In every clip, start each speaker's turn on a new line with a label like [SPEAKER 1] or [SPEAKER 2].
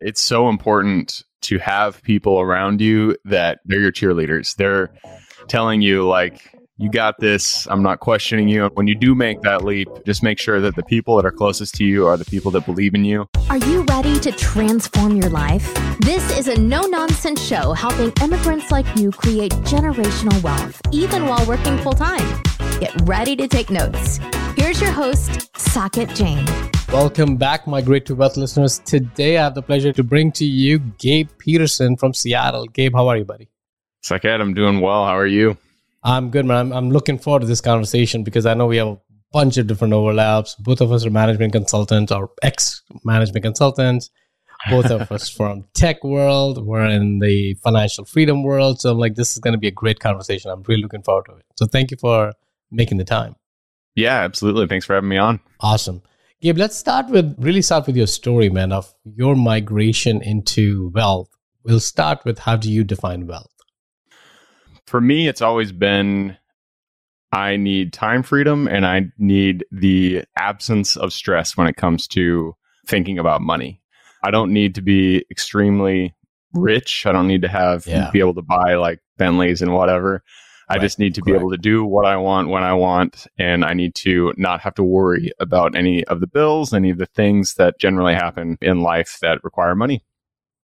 [SPEAKER 1] It's so important to have people around you that they're your cheerleaders. They're telling you, like, you got this. I'm not questioning you. When you do make that leap, just make sure that the people that are closest to you are the people that believe in you.
[SPEAKER 2] Are you ready to transform your life? This is a no nonsense show helping immigrants like you create generational wealth, even while working full time. Get ready to take notes. Here's your host, Saket Jain.
[SPEAKER 3] Welcome back, Migrate 2 Wealth listeners. Today, I have the pleasure to bring to you Gabe Petersen from Seattle. Gabe, how are you, buddy?
[SPEAKER 1] Saket, I'm doing well. How are you?
[SPEAKER 3] I'm good, man. I'm, I'm looking forward to this conversation because I know we have a bunch of different overlaps. Both of us are management consultants or ex management consultants. Both of us from tech world. We're in the financial freedom world. So I'm like, this is going to be a great conversation. I'm really looking forward to it. So thank you for making the time.
[SPEAKER 1] Yeah, absolutely. Thanks for having me on.
[SPEAKER 3] Awesome. Gabe, let's start with really start with your story, man, of your migration into wealth. We'll start with how do you define wealth?
[SPEAKER 1] For me, it's always been I need time freedom and I need the absence of stress when it comes to thinking about money. I don't need to be extremely rich. I don't need to have
[SPEAKER 3] Yeah.
[SPEAKER 1] be able to buy like Bentleys and whatever. I
[SPEAKER 3] Right,
[SPEAKER 1] just need to be able to do what I want when I want and I need to not have to worry about any of the bills, any of the things that generally happen in life that require money.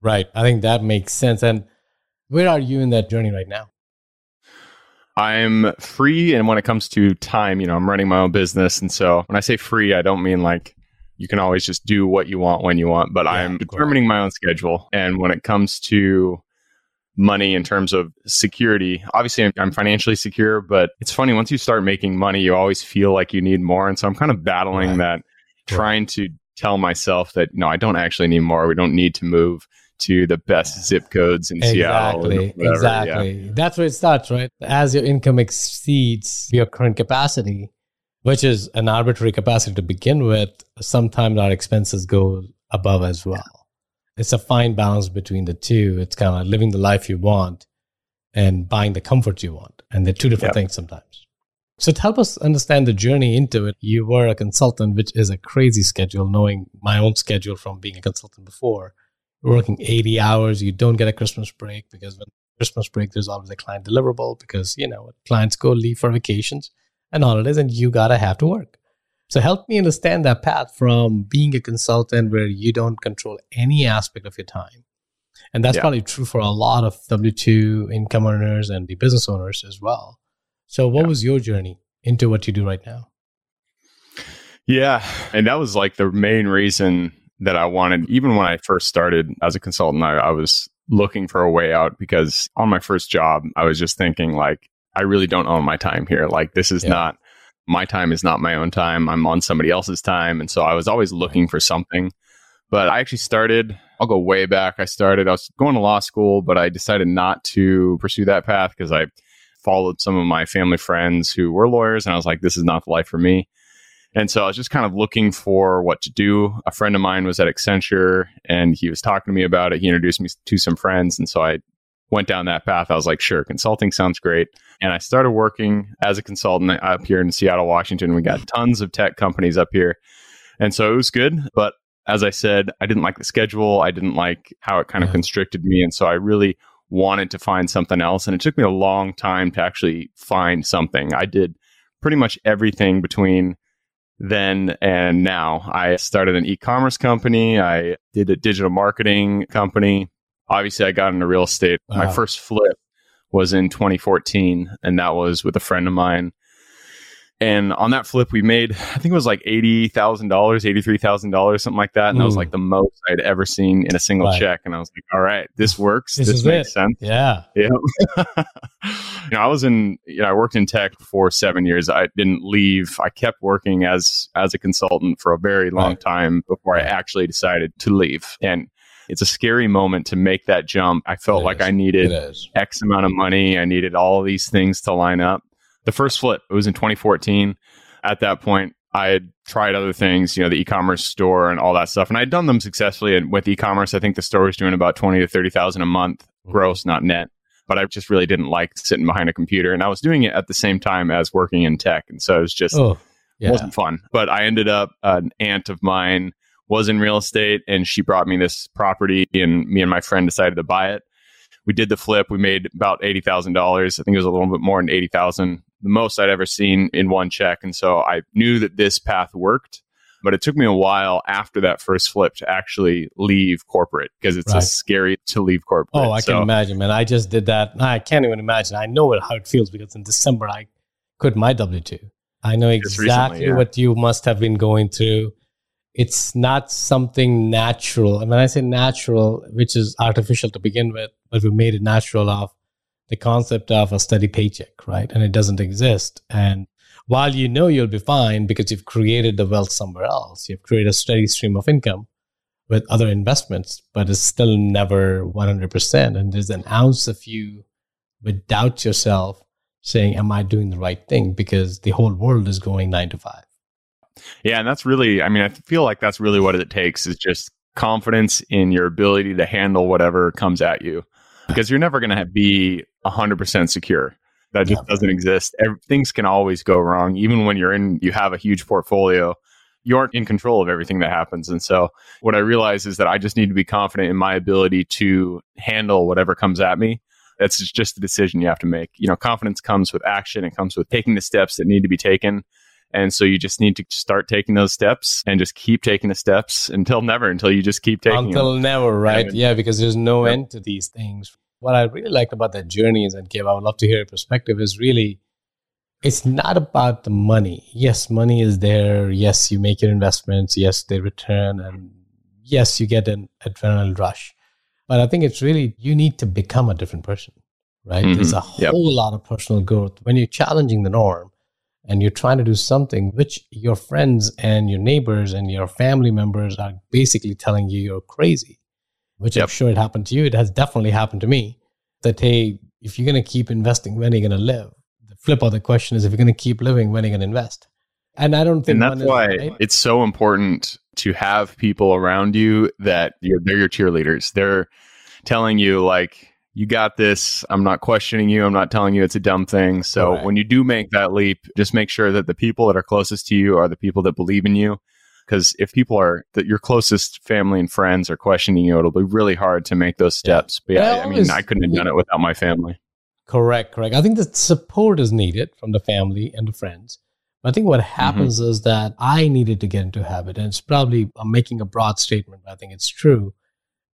[SPEAKER 3] Right. I think that makes sense. And where are you in that journey right now?
[SPEAKER 1] I'm free and when it comes to time, you know, I'm running my own business and so when I say free, I don't mean like you can always just do what you want when you want, but
[SPEAKER 3] Yeah,
[SPEAKER 1] I'm determining my own schedule and when it comes to money in terms of security, obviously I'm, I'm financially secure, but it's funny once you start making money, you always feel like you need more and so I'm kind of battling
[SPEAKER 3] Right.
[SPEAKER 1] that trying to tell myself that no, I don't actually need more. We don't need to move to the best zip codes in Seattle. and
[SPEAKER 3] Exactly.
[SPEAKER 1] Yeah.
[SPEAKER 3] Exactly. That's where it starts, right? As your income exceeds your current capacity, which is an arbitrary capacity to begin with, sometimes our expenses go above as well. It's a fine balance between the two. It's kind of like living the life you want and buying the comfort you want. And they're two different
[SPEAKER 1] Yep.
[SPEAKER 3] things sometimes. So to help us understand the journey into it, you were a consultant, which is a crazy schedule, knowing my own schedule from being a consultant before. You're working 80 hours, you don't get a Christmas break because when Christmas break, there's always a client deliverable because, you know, clients go leave for vacations and holidays and you gotta have to work. So help me understand that path from being a consultant where you don't control any aspect of your time. And that's
[SPEAKER 1] Yeah.
[SPEAKER 3] probably true for a lot of W 2 income earners and the business owners as well. So, what
[SPEAKER 1] Yeah.
[SPEAKER 3] was your journey into what you do right now?
[SPEAKER 1] Yeah. And that was like the main reason that I wanted, even when I first started as a consultant, I, I was looking for a way out because on my first job, I was just thinking, like, I really don't own my time here. Like, this is
[SPEAKER 3] Yeah.
[SPEAKER 1] not my time, is not my own time. I'm on somebody else's time. And so I was always looking for something. But I actually started, I'll go way back. I started, I was going to law school, but I decided not to pursue that path because I followed some of my family friends who were lawyers. And I was like, this is not the life for me. And so I was just kind of looking for what to do. A friend of mine was at Accenture and he was talking to me about it. He introduced me to some friends. And so I went down that path. I was like, sure, consulting sounds great. And I started working as a consultant up here in Seattle, Washington. We got tons of tech companies up here. And so it was good. But as I said, I didn't like the schedule. I didn't like how it kind of constricted me. And so I really wanted to find something else. And it took me a long time to actually find something. I did pretty much everything between then and now. I started an e commerce company, I did a digital marketing company. Obviously, I got into real estate. My
[SPEAKER 3] uh-huh.
[SPEAKER 1] first flip was in 2014, and that was with a friend of mine. And on that flip, we made, I think it was like $80,000, $83,000, something like that. And that was like hmm. the most I'd ever seen in a single
[SPEAKER 3] Right.
[SPEAKER 1] check. And I was like, all right, this works.
[SPEAKER 3] This
[SPEAKER 1] This, makes
[SPEAKER 3] it.
[SPEAKER 1] sense.
[SPEAKER 3] Yeah.
[SPEAKER 1] Yeah. you know, I was in, you know, I worked in tech for seven years. I didn't leave. I kept working as as a consultant for a very long
[SPEAKER 3] Right.
[SPEAKER 1] time before. I actually decided to leave. And it's a scary moment to make that jump. I felt
[SPEAKER 3] It
[SPEAKER 1] like
[SPEAKER 3] is.
[SPEAKER 1] I needed. X amount of money. I needed all these things to line up. The first flip, it was in 2014. At that point, I had tried other things, you know, the e-commerce store and all that stuff, and I'd done them successfully. And with e-commerce, I think the store was doing about twenty to thirty thousand a month mm-hmm. gross, not net. But I just really didn't like sitting behind a computer, and I was doing it at the same time as working in tech, and so it was just
[SPEAKER 3] Oh, yeah.
[SPEAKER 1] wasn't fun. But I ended up an aunt of mine was in real estate and she brought me this property and me and my friend decided to buy it. We did the flip. We made about $80,000. I think it was a little bit more than 80,000, the most I'd ever seen in one check. And so I knew that this path worked, but it took me a while after that first flip to actually leave corporate because it's right. scary to leave corporate.
[SPEAKER 3] Oh, I so, can imagine, man. I just did that. I can't even imagine. I know how it feels because in December I quit my W 2. I know exactly recently, yeah. what you must have been going through it's not something natural. And when I say natural, which is artificial to begin with, but we made it natural of the concept of a steady paycheck, right? And it doesn't exist. And while you know you'll be fine because you've created the wealth somewhere else, you've created a steady stream of income with other investments, but it's still never 100%. And there's an ounce of you without yourself saying, Am I doing the right thing? Because the whole world is going nine to five.
[SPEAKER 1] Yeah, and that's really I mean I feel like that's really what it takes is just confidence in your ability to handle whatever comes at you because you're never going to be 100% secure. That just doesn't exist. Every, things can always go wrong even when you're in you have a huge portfolio. You aren't in control of everything that happens. And so what I realize is that I just need to be confident in my ability to handle whatever comes at me. That's just a decision you have to make. You know, confidence comes with action. It comes with taking the steps that need to be taken and so you just need to start taking those steps and just keep taking the steps until never, until you just keep taking
[SPEAKER 3] Until them. never, right? yeah, because there's no yep. end to these things. What I really liked about that journey is, and Gabe, I would love to hear your perspective, is really it's not about the money. Yes, money is there. Yes, you make your investments. Yes, they return. And yes, you get an adrenaline rush. But I think it's really, you need to become a different person, right? Mm-hmm. There's a whole yep. lot of personal growth. When you're challenging the norm, and you're trying to do something which your friends and your neighbors and your family members are basically telling you you're crazy, which yep. I'm sure it happened to you. It has definitely happened to me that, hey, if you're going to keep investing, when are you going to live? The flip of the question is if you're going to keep living, when are you going to invest? And I don't think
[SPEAKER 1] And that's why right. it's so important to have people around you that you're, they're your cheerleaders. They're telling you like, you got this. I'm not questioning you. I'm not telling you it's a dumb thing. So right. when you do make that leap, just make sure that the people that are closest to you are the people that believe in you. Because if people are that your closest family and friends are questioning you, it'll be really hard to make those steps. Yeah. But yeah, I, I mean, I couldn't have done it without my family.
[SPEAKER 3] Correct, correct. I think the support is needed from the family and the friends. But I think what mm-hmm. happens mm-hmm. is that I needed to get into habit, and it's probably I'm making a broad statement, but I think it's true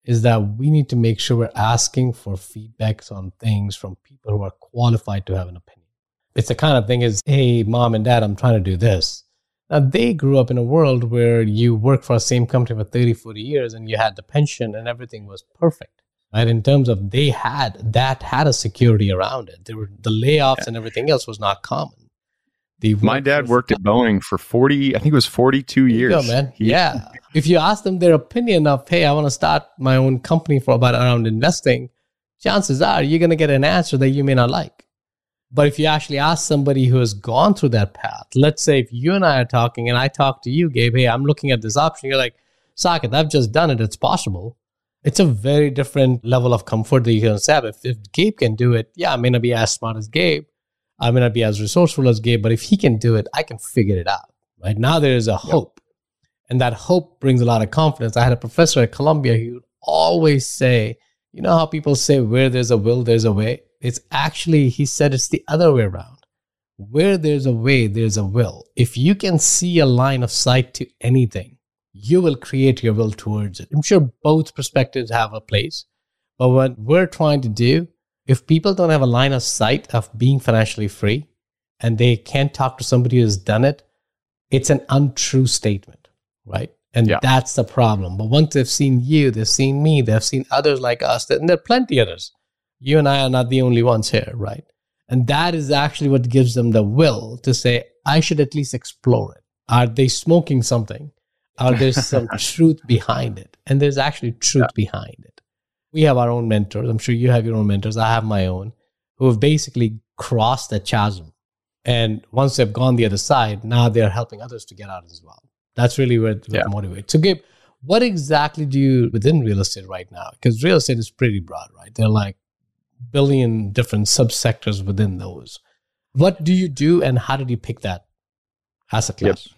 [SPEAKER 3] is that we need to make sure we're asking for feedbacks on things from people who are qualified to have an opinion. It's the kind of thing is, hey, mom and dad, I'm trying to do this. Now, they grew up in a world where you worked for the same company for 30, 40 years and you had the pension and everything was perfect. Right? In terms of they had that had a security around it. There were the layoffs yeah. and everything else was not common.
[SPEAKER 1] The My dad worked at Boeing for 40, I think it was 42 years.
[SPEAKER 3] Go, man. He, yeah. if you ask them their opinion of, hey, I want to start my own company for about around investing, chances are you're going to get an answer that you may not like. But if you actually ask somebody who has gone through that path, let's say if you and I are talking and I talk to you, Gabe, hey, I'm looking at this option, you're like, Saket, I've just done it. It's possible. It's a very different level of comfort that you can have. If, if Gabe can do it, yeah, I may not be as smart as Gabe, I may not be as resourceful as Gabe, but if he can do it, I can figure it out. Right now, there is a hope, and that hope brings a lot of confidence. I had a professor at Columbia who would always say, "You know how people say where there's a will, there's a way." It's actually he said it's the other way around. Where there's a way, there's a will. If you can see a line of sight to anything, you will create your will towards it. I'm sure both perspectives have a place, but what we're trying to do if people don't have a line of sight of being financially free and they can't talk to somebody who's done it, it's an untrue statement, right? And yeah. that's the problem. But once they've seen you, they've seen me, they've seen others like us, and there are plenty others. You and I are not the only ones here, right? And that is actually what gives them the will to say, I should at least explore it. Are they smoking something? Are there some truth behind it? And there's actually truth yeah. behind it we have our own mentors. I'm sure you have your own mentors. I have my own who have basically crossed that chasm. And once they've gone the other side, now they're helping others to get out as well. That's really what, what yeah. motivates. So, Gabe, what exactly do you within real estate right now? Because real estate is pretty broad, right? There are like billion different subsectors within those. What do you do, and how did you pick that asset class? Yep.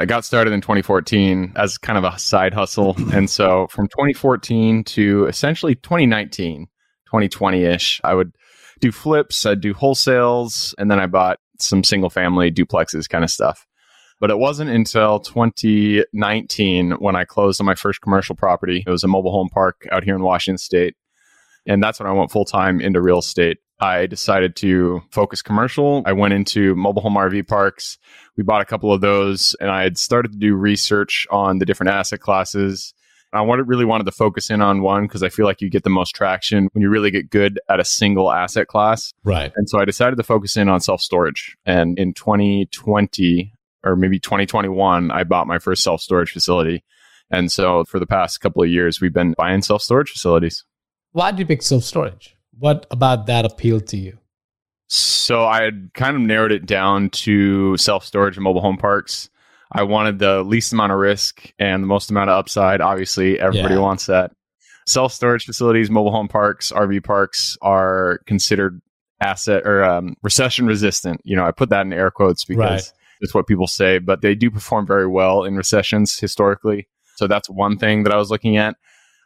[SPEAKER 1] I got started in 2014 as kind of a side hustle. and so from 2014 to essentially 2019, 2020 ish, I would do flips, I'd do wholesales, and then I bought some single family duplexes kind of stuff. But it wasn't until 2019 when I closed on my first commercial property. It was a mobile home park out here in Washington State. And that's when I went full time into real estate. I decided to focus commercial. I went into mobile home RV parks. We bought a couple of those and I had started to do research on the different asset classes. I wanted, really wanted to focus in on one because I feel like you get the most traction when you really get good at a single asset class.
[SPEAKER 3] Right.
[SPEAKER 1] And so I decided to focus in on self storage. And in 2020 or maybe 2021, I bought my first self storage facility. And so for the past couple of years, we've been buying self storage facilities.
[SPEAKER 3] Why did you pick self storage? What about that appealed to you?
[SPEAKER 1] So I had kind of narrowed it down to self storage and mobile home parks. I wanted the least amount of risk and the most amount of upside. Obviously, everybody
[SPEAKER 3] Yeah.
[SPEAKER 1] wants that. Self storage facilities, mobile home parks, RV parks are considered asset or um, recession resistant. You know, I put that in air quotes because
[SPEAKER 3] Right.
[SPEAKER 1] it's what people say, but they do perform very well in recessions historically. So that's one thing that I was looking at.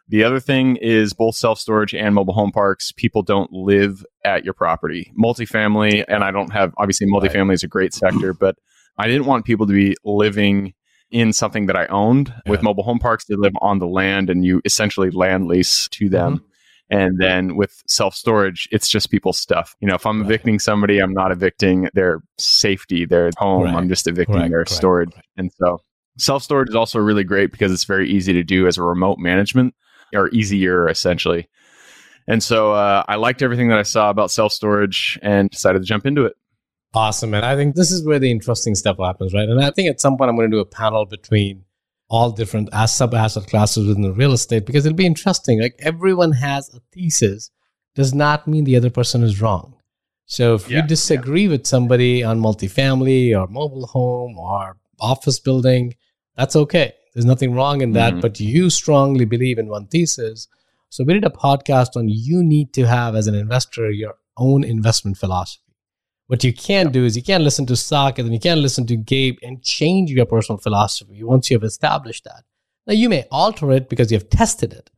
[SPEAKER 1] The other thing is both self storage and mobile home parks. People don't live at your property. Multifamily, and I don't have obviously
[SPEAKER 3] Right.
[SPEAKER 1] multifamily is a great sector, but I didn't want people to be living in something that I owned. With mobile home parks, they live on the land and you essentially land lease to them.
[SPEAKER 3] Mm-hmm.
[SPEAKER 1] And then with self storage, it's just people's stuff. You know, if I'm
[SPEAKER 3] Right.
[SPEAKER 1] evicting somebody, I'm not evicting their safety, their home.
[SPEAKER 3] Correct.
[SPEAKER 1] I'm just evicting
[SPEAKER 3] Correct,
[SPEAKER 1] their storage. And so self storage is also really great because it's very easy to do as a remote management or easier essentially. And so uh, I liked everything that I saw about self storage and decided to jump into it.
[SPEAKER 3] Awesome. And I think this is where the interesting stuff happens, right? And I think at some point I'm going to do a panel between all different as sub asset classes within the real estate because it'll be interesting. Like everyone has a thesis, does not mean the other person is wrong. So if
[SPEAKER 1] Yeah,
[SPEAKER 3] you disagree with somebody on multifamily or mobile home or office building, that's okay. There's nothing wrong in that,
[SPEAKER 1] Mhm.
[SPEAKER 3] but you strongly believe in one thesis. So we did a podcast on you need to have as an investor your own investment philosophy. What you can't do is you can't listen to Sock and you can't listen to Gabe and change your personal philosophy once you have established that. Now you may alter it because you have tested it,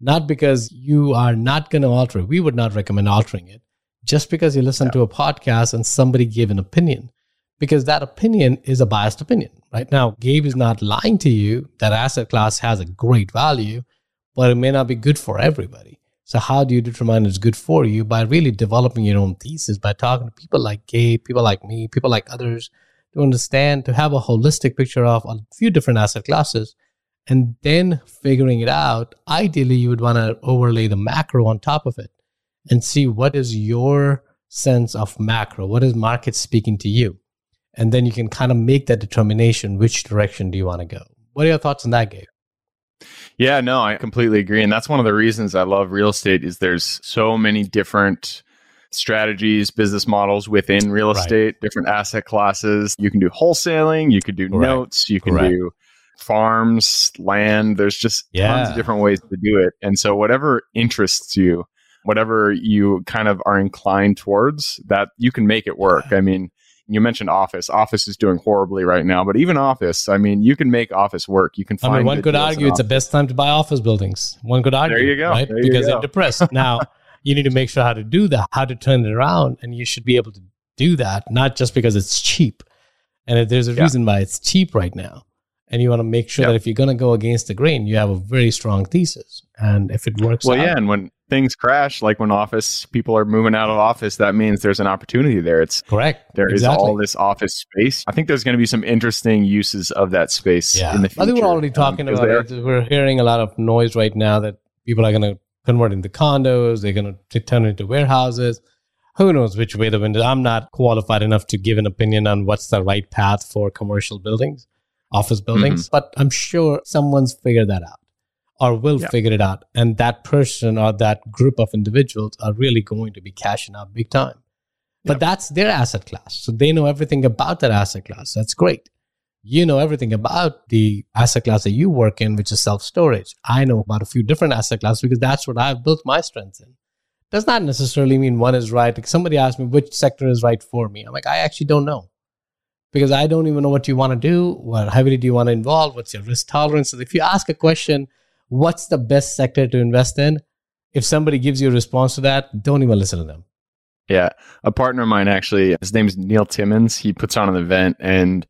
[SPEAKER 3] not because you are not going to alter it. We would not recommend altering it just because you listen to a podcast and somebody gave an opinion, because that opinion is a biased opinion. Right now, Gabe is not lying to you. That asset class has a great value, but it may not be good for everybody. So, how do you determine it's good for you? By really developing your own thesis, by talking to people like Gabe, people like me, people like others to understand, to have a holistic picture of a few different asset classes, and then figuring it out. Ideally, you would want to overlay the macro on top of it and see what is your sense of macro, what is market speaking to you. And then you can kind of make that determination which direction do you want to go. What are your thoughts on that, Gabe?
[SPEAKER 1] Yeah, no, I completely agree. And that's one of the reasons I love real estate is there's so many different strategies, business models within real
[SPEAKER 3] Right.
[SPEAKER 1] estate, different asset classes. You can do wholesaling, you could do
[SPEAKER 3] Correct.
[SPEAKER 1] notes, you can
[SPEAKER 3] Correct.
[SPEAKER 1] do farms, land. There's just tons of different ways to do it. And so whatever interests you, whatever you kind of are inclined towards, that you can make it work. I mean, you mentioned office. Office is doing horribly right now, but even office, I mean, you can make office work. You can
[SPEAKER 3] I
[SPEAKER 1] find
[SPEAKER 3] mean, one could argue it's the best time to buy office buildings. One could argue.
[SPEAKER 1] you go.
[SPEAKER 3] Right?
[SPEAKER 1] There
[SPEAKER 3] because they're depressed. Now, you need to make sure how to do that, how to turn it around. And you should be able to do that, not just because it's cheap. And there's a
[SPEAKER 1] Yeah.
[SPEAKER 3] reason why it's cheap right now. And you want to make sure
[SPEAKER 1] Yep.
[SPEAKER 3] that if you're going to go against the grain, you have a very strong thesis. And if it works
[SPEAKER 1] Well,
[SPEAKER 3] out,
[SPEAKER 1] yeah, and when things crash, like when office people are moving out of office, that means there's an opportunity there. It's
[SPEAKER 3] correct.
[SPEAKER 1] there is
[SPEAKER 3] exactly.
[SPEAKER 1] all this office space. I think there's going to be some interesting uses of that space
[SPEAKER 3] Yeah.
[SPEAKER 1] in the future.
[SPEAKER 3] I think we're already
[SPEAKER 1] um,
[SPEAKER 3] about it. We're hearing a lot of noise right now that people are going to convert into condos. They're going to turn into warehouses. Who knows which way the wind is? I'm not qualified enough to give an opinion on what's the right path for commercial buildings, office buildings, mm-hmm. but I'm sure someone's figured that out or will
[SPEAKER 1] Yeah.
[SPEAKER 3] figure it out. And that person or that group of individuals are really going to be cashing out big time. But
[SPEAKER 1] Yep.
[SPEAKER 3] that's their asset class. So they know everything about that asset class. That's great you know everything about the asset class that you work in, which is self storage. I know about a few different asset classes because that's what I've built my strengths in. Does not necessarily mean one is right. Like somebody asked me which sector is right for me. I'm like, I actually don't know. Because I don't even know what you want to do. What how heavily do you want to involve? What's your risk tolerance? So if you ask a question, what's the best sector to invest in? If somebody gives you a response to that, don't even listen to them.
[SPEAKER 1] Yeah. A partner of mine actually, his name's Neil Timmons. He puts on an event and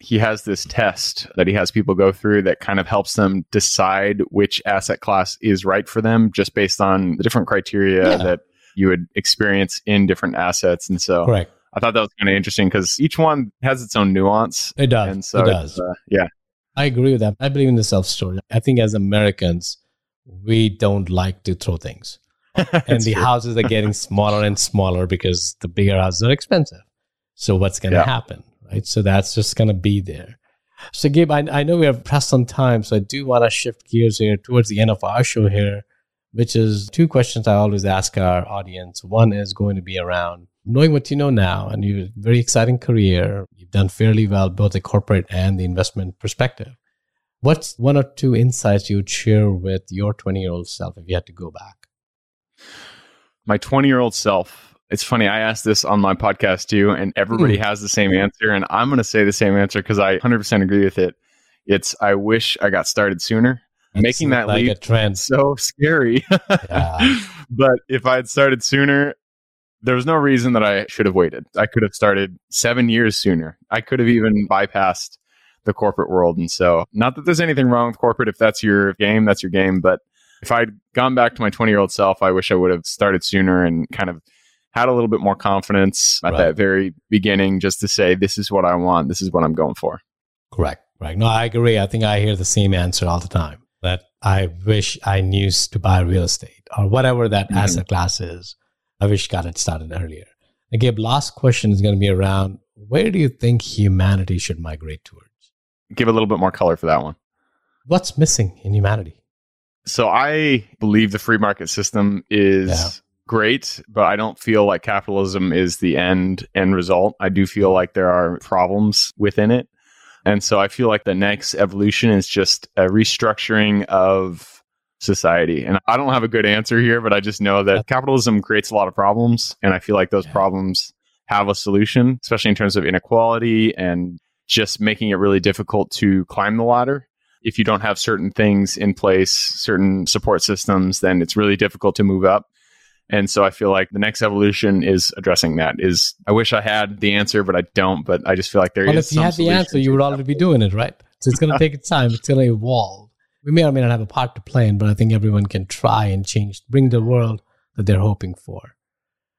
[SPEAKER 1] he has this test that he has people go through that kind of helps them decide which asset class is right for them just based on the different criteria yeah. that you would experience in different assets. And so
[SPEAKER 3] Correct.
[SPEAKER 1] I thought that was kind of interesting because each one has its own nuance.
[SPEAKER 3] It does. And so it does. Uh,
[SPEAKER 1] yeah.
[SPEAKER 3] I agree with that. I believe in the self storage. I think as Americans, we don't like to throw things. and the true. houses are getting smaller and smaller because the bigger houses are expensive. So what's going to yeah. happen? Right. So that's just going to be there. So Gabe, I, I know we are pressed on time, so I do want to shift gears here towards the end of our show here, which is two questions I always ask our audience. One is going to be around knowing what you know now, and you have a very exciting career. You've done fairly well, both the corporate and the investment perspective. What's one or two insights you would share with your 20 year old self if you had to go back?
[SPEAKER 1] My 20 year old self, it's funny, I asked this on my podcast too, and everybody mm. has the same answer. And I'm going to say the same answer because I 100% agree with it. It's, I wish I got started sooner. That's Making that like leap trend so scary. yeah. But if I had started sooner, there was no reason that I should have waited. I could have started seven years sooner. I could have even bypassed the corporate world. And so, not that there's anything wrong with corporate. If that's your game, that's your game. But if I'd gone back to my 20 year old self, I wish I would have started sooner and kind of had a little bit more confidence at right. that very beginning just to say, this is what I want. This is what I'm going for.
[SPEAKER 3] Correct. Right. No, I agree. I think I hear the same answer all the time that I wish I knew to buy real estate or whatever that mm-hmm. asset class is I wish got it started earlier. Again, last question is going to be around where do you think humanity should migrate towards?
[SPEAKER 1] Give a little bit more color for that one.
[SPEAKER 3] What's missing in humanity?
[SPEAKER 1] So I believe the free market system is yeah. great, but I don't feel like capitalism is the end end result. I do feel like there are problems within it. And so I feel like the next evolution is just a restructuring of society. And I don't have a good answer here, but I just know that capitalism creates a lot of problems. And I feel like those problems have a solution, especially in terms of inequality and just making it really difficult to climb the ladder. If you don't have certain things in place, certain support systems, then it's really difficult to move up. And so I feel like the next evolution is addressing that. Is I wish I had the answer, but I don't. But I just feel like there well,
[SPEAKER 3] is. Well, if you had the answer, you would already be doing it, right? So it's going to take time. It's going to evolve we may or may not have a part to play in, but I think everyone can try and change, bring the world that they're hoping for.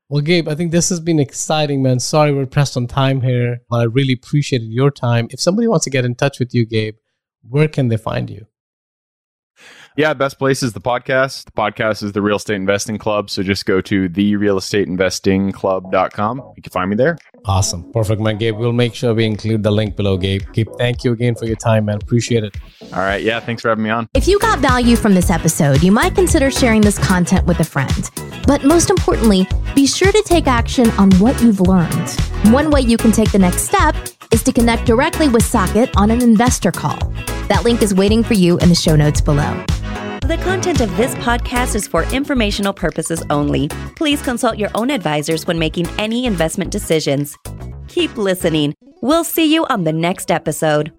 [SPEAKER 3] Well, Gabe, I think this has been exciting, man. Sorry we're pressed on time here, but I really appreciated your time. If somebody wants to get in touch with you, Gabe, where can they find you?
[SPEAKER 1] Yeah, best place is the podcast. The podcast is the Real Estate Investing Club. So just go to therealestateinvestingclub.com. You can find me there.
[SPEAKER 3] Awesome. Perfect, man. Gabe, we'll make sure we include the link below, Gabe. Gabe, thank you again for your time, man. Appreciate it.
[SPEAKER 1] All right. Yeah, thanks for having me on.
[SPEAKER 2] If you got value from this episode, you might consider sharing this content with a friend. But most importantly, be sure to take action on what you've learned. One way you can take the next step is to connect directly with Saket on an investor call. That link is waiting for you in the show notes below.
[SPEAKER 4] The content of this podcast is for informational purposes only. Please consult your own advisors when making any investment decisions. Keep listening. We'll see you on the next episode.